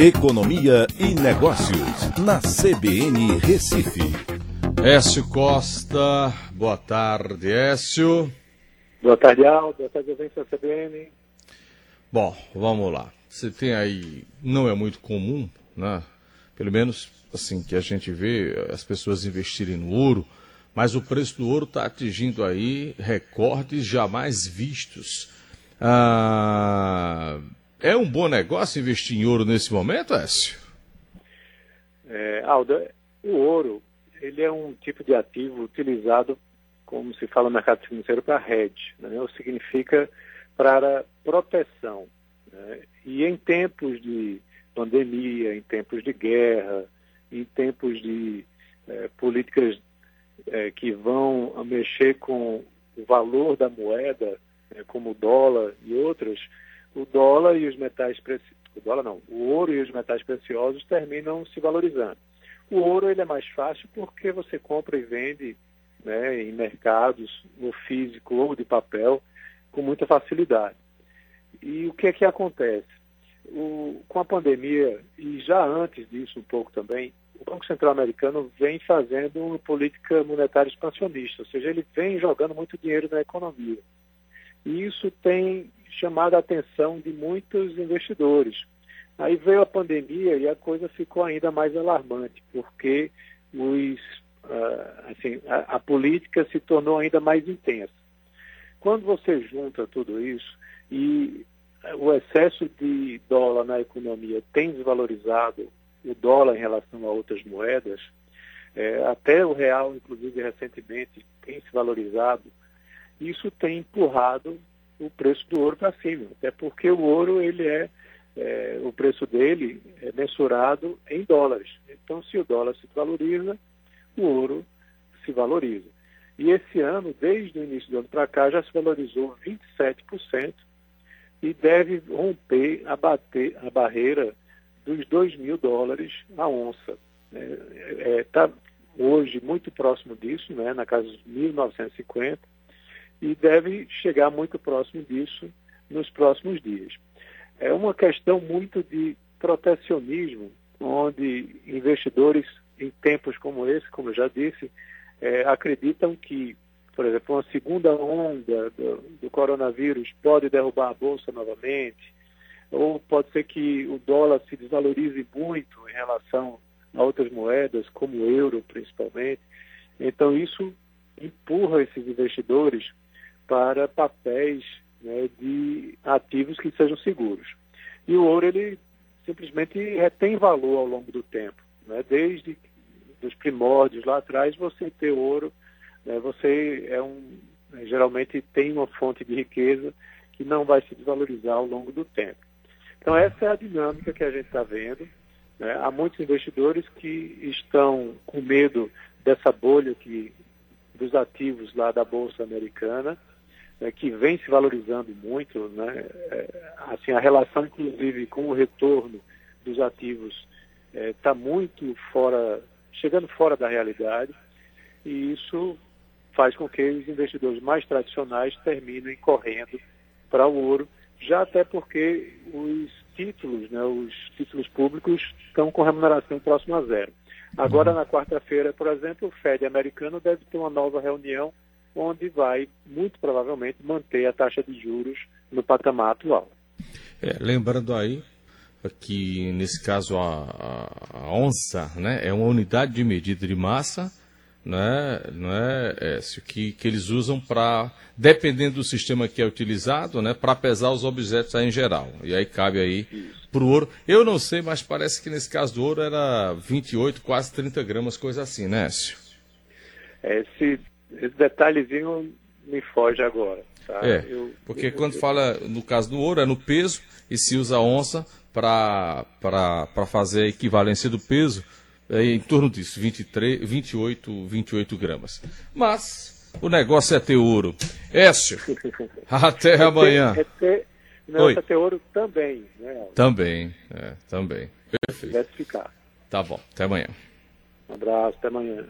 Economia e Negócios, na CBN Recife. Écio Costa, boa tarde, Écio. Boa tarde, Aldo. Boa tarde, ouvintes da CBN. Bom, vamos lá. Você tem aí, não é muito comum, né? Pelo menos assim que a gente vê as pessoas investirem no ouro, mas o preço do ouro está atingindo aí recordes jamais vistos. Ah, é um bom negócio investir em ouro nesse momento, Écio? É, Aldo, o ouro ele é um tipo de ativo utilizado, como se fala no mercado financeiro, para hedge, né? ou significa para proteção. Né? E em tempos de pandemia, em tempos de guerra, em tempos de é, políticas é, que vão mexer com o valor da moeda, é, como o dólar e outras, o dólar e os metais preciosos, o dólar não, o ouro e os metais preciosos terminam se valorizando. O ouro ele é mais fácil porque você compra e vende né, em mercados, no físico ou de papel, com muita facilidade. E o que é que acontece? O, com a pandemia, e já antes disso um pouco também, o Banco Central Americano vem fazendo uma política monetária expansionista, ou seja, ele vem jogando muito dinheiro na economia. E isso tem chamado a atenção de muitos investidores. Aí veio a pandemia e a coisa ficou ainda mais alarmante, porque os, uh, assim, a, a política se tornou ainda mais intensa. Quando você junta tudo isso e o excesso de dólar na economia tem desvalorizado o dólar em relação a outras moedas, é, até o real, inclusive recentemente, tem se valorizado, isso tem empurrado o preço do ouro para cima, até porque o ouro ele é, é, o preço dele é mensurado em dólares. Então, se o dólar se valoriza, o ouro se valoriza. E esse ano, desde o início do ano para cá, já se valorizou 27% e deve romper a, bater, a barreira dos 2 mil dólares a onça. Está é, é, tá hoje muito próximo disso, né, na casa de 1.950, e deve chegar muito próximo disso nos próximos dias. É uma questão muito de protecionismo, onde investidores em tempos como esse, como eu já disse, é, acreditam que, por exemplo, uma segunda onda do, do coronavírus pode derrubar a bolsa novamente, ou pode ser que o dólar se desvalorize muito em relação a outras moedas, como o euro principalmente. Então isso empurra esses investidores para papéis né, de ativos que sejam seguros. E o ouro ele simplesmente retém valor ao longo do tempo. Né? Desde os primórdios lá atrás, você ter ouro, né, você é um geralmente tem uma fonte de riqueza que não vai se desvalorizar ao longo do tempo. Então essa é a dinâmica que a gente está vendo. Né? Há muitos investidores que estão com medo dessa bolha que, dos ativos lá da Bolsa Americana, né, que vem se valorizando muito, né? É, assim, a relação, inclusive, com o retorno dos ativos está é, muito fora, chegando fora da realidade, e isso faz com que os investidores mais tradicionais terminem correndo para o ouro, já até porque os títulos, né, os títulos públicos estão com remuneração próxima a zero. Agora, na quarta-feira, por exemplo, o Fed americano deve ter uma nova reunião onde vai, muito provavelmente, manter a taxa de juros no patamar atual. É, lembrando aí que, nesse caso, a, a, onça né, é uma unidade de medida de massa né, não é, é que, que eles usam para, dependendo do sistema que é utilizado, né, para pesar os objetos em geral. E aí cabe aí para o ouro. Eu não sei, mas parece que nesse caso do ouro era 28, quase 30 gramas, coisa assim, né, Écio? Esse esse detalhezinho me foge agora. Tá? É, eu, porque eu, quando eu, fala no caso do ouro é no peso e se usa onça para fazer a equivalência do peso é em torno disso, 23, 28, 28 gramas. Mas o negócio é ter ouro. Écio, até é amanhã. É ter, não, Oi. é ter ouro também. Né? Também, é, também. Perfeito. Deve ficar. Tá bom, até amanhã. Um abraço, até amanhã.